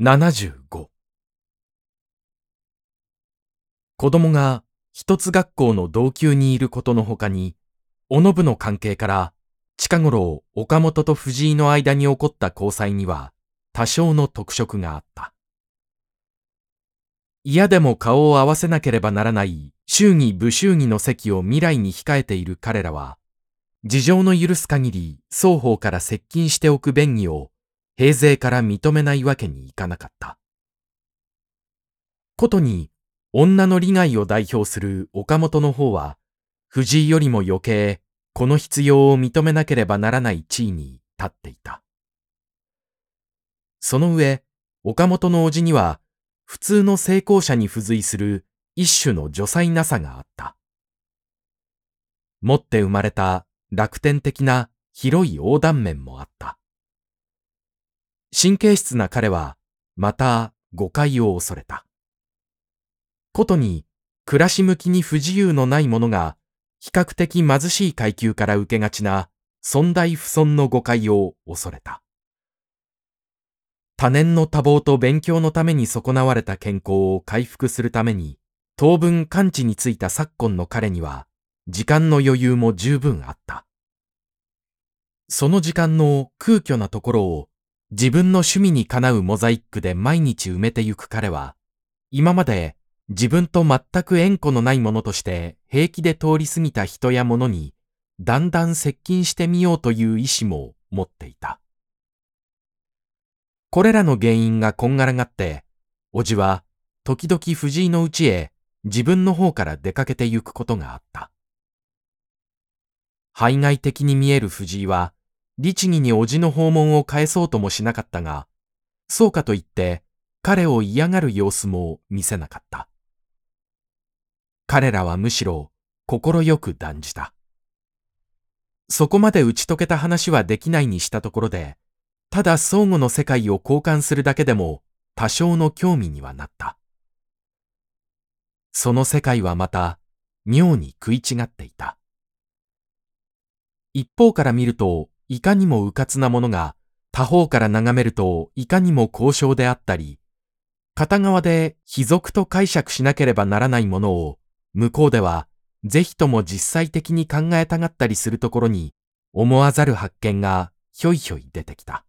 75子供が一つ学校の同級にいることのほかに、おのぶの関係から近頃岡本と藤井の間に起こった交際には多少の特色があった。嫌でも顔を合わせなければならない祝儀不祝儀の席を未来に控えている彼らは、事情の許す限り双方から接近しておく便宜を平勢から認めないわけにいかなかった。ことに女の利害を代表する岡本の方は、藤井よりも余計この必要を認めなければならない地位に立っていた。その上、岡本の叔父には、普通の成功者に付随する一種の女才なさがあった。持って生まれた楽天的な広い横断面もあった。神経質な彼は、また誤解を恐れた。ことに、暮らし向きに不自由のない者が、比較的貧しい階級から受けがちな、尊大不尊の誤解を恐れた。多年の多忙と勉強のために損なわれた健康を回復するために、当分完治についた昨今の彼には、時間の余裕も十分あった。その時間の空虚なところを自分の趣味にかなうモザイックで毎日埋めてゆく彼は、今まで自分と全く縁故のないものとして平気で通り過ぎた人や物に、だんだん接近してみようという意志も持っていた。これらの原因がこんがらがって、おじは時々藤井の家へ自分の方から出かけてゆくことがあった。排外的に見える藤井は、律儀におじの訪問を返そうともしなかったが、そうかといって彼を嫌がる様子も見せなかった。彼らはむしろ心よく断じた。そこまで打ち解けた話はできないにしたところで、ただ相互の世界を交換するだけでも多少の興味にはなった。その世界はまた妙に食い違っていた。一方から見るといかにも迂闊なものが他方から眺めるといかにも交渉であったり、片側で卑俗と解釈しなければならないものを向こうではぜひとも実際的に考えたがったりするところに思わざる発見がひょいひょい出てきた。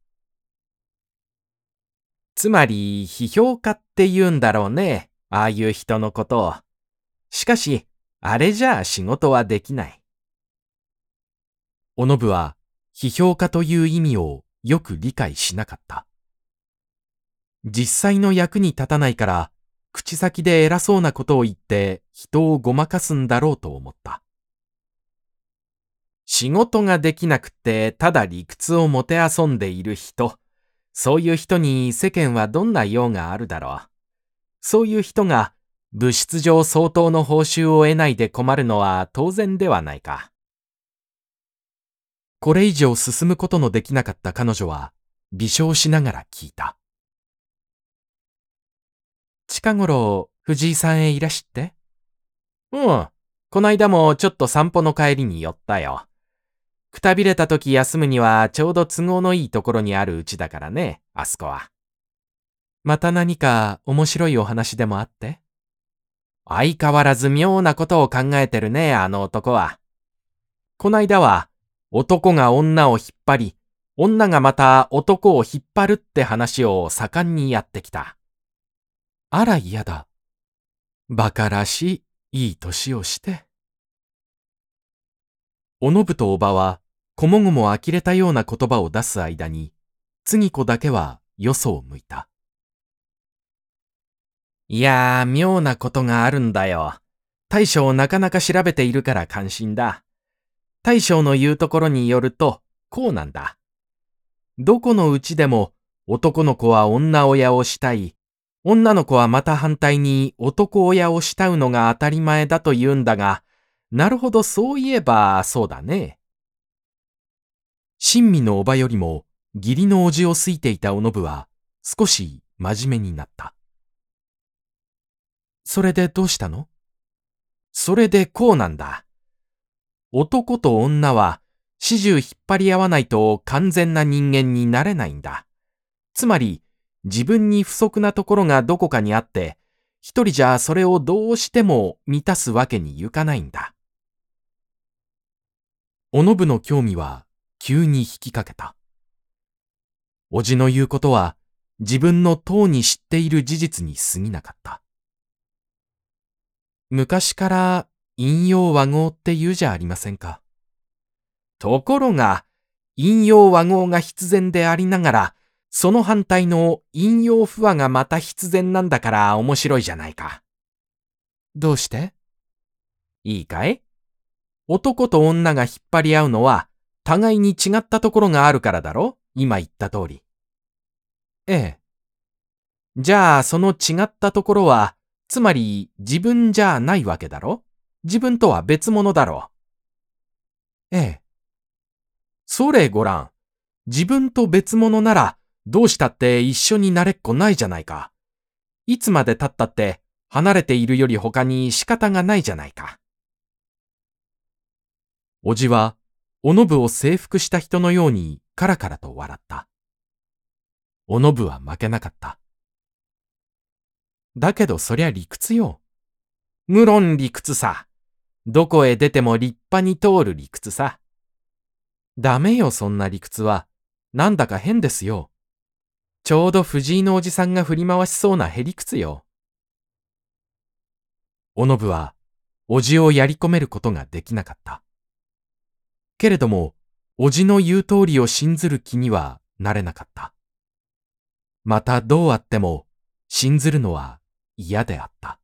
つまり、批評家って言うんだろうね。ああいう人のことを。しかし、あれじゃあ仕事はできない。おのぶは、批評家という意味をよく理解しなかった。実際の役に立たないから、口先で偉そうなことを言って人をごまかすんだろうと思った。仕事ができなくてただ理屈をもてあそんでいる人。そういう人に世間はどんな用があるだろう。そういう人が物質上相当の報酬を得ないで困るのは当然ではないか。これ以上進むことのできなかった彼女は微笑しながら聞いた。近頃、藤井さんへいらしってうん。こないだもちょっと散歩の帰りに寄ったよ。くたびれた時休むにはちょうど都合のいいところにあるうちだからね、あそこは。また何か面白いお話でもあって？相変わらず妙なことを考えてるね、あの男は。こないだは、男が女を引っ張り、女がまた男を引っ張るって話を盛んにやってきた。あら嫌だ。馬鹿らしい、いい年をして。おのぶとおばは、こもごも呆れたような言葉を出す間に、次子だけはよそを向いた。いやー、妙なことがあるんだよ。大将なかなか調べているから関心だ。大将の言うところによると、こうなんだ。どこのうちでも男の子は女親をしたい、女の子はまた反対に男親を慕うのが当たり前だと言うんだが、なるほどそういえばそうだね。親身のおばよりも義理のおじを好いていたおのぶは少し真面目になった。それでどうしたの？それでこうなんだ。男と女は始終引っ張り合わないと完全な人間になれないんだ。つまり、自分に不足なところがどこかにあって、一人じゃそれをどうしても満たすわけにゆかないんだ。おのぶの興味は急に引きかけた。おじの言うことは自分のとうに知っている事実に過ぎなかった。昔から引用和合って言うじゃありませんか。ところが、引用和合が必然でありながら、その反対の引用不和がまた必然なんだから面白いじゃないか。どうして？いいかい？男と女が引っ張り合うのは、互いに違ったところがあるからだろ？今言った通り。ええ。じゃあ、その違ったところは、つまり自分じゃないわけだろ？自分とは別物だろう。ええ。それごらん。自分と別物なら、どうしたって一緒になれっこないじゃないか。いつまで経ったって、離れているより他に仕方がないじゃないか。おじは、おのぶを征服した人のようにカラカラと笑った。おのぶは負けなかった。だけどそりゃ理屈よ。無論理屈さ。どこへ出ても立派に通る理屈さ。ダメよ、そんな理屈は。なんだか変ですよ。ちょうど藤井のおじさんが振り回しそうなへりくつよ。おのぶは、おじをやり込めることができなかった。けれども、おじの言う通りを信ずる気にはなれなかった。またどうあっても、信ずるのは嫌であった。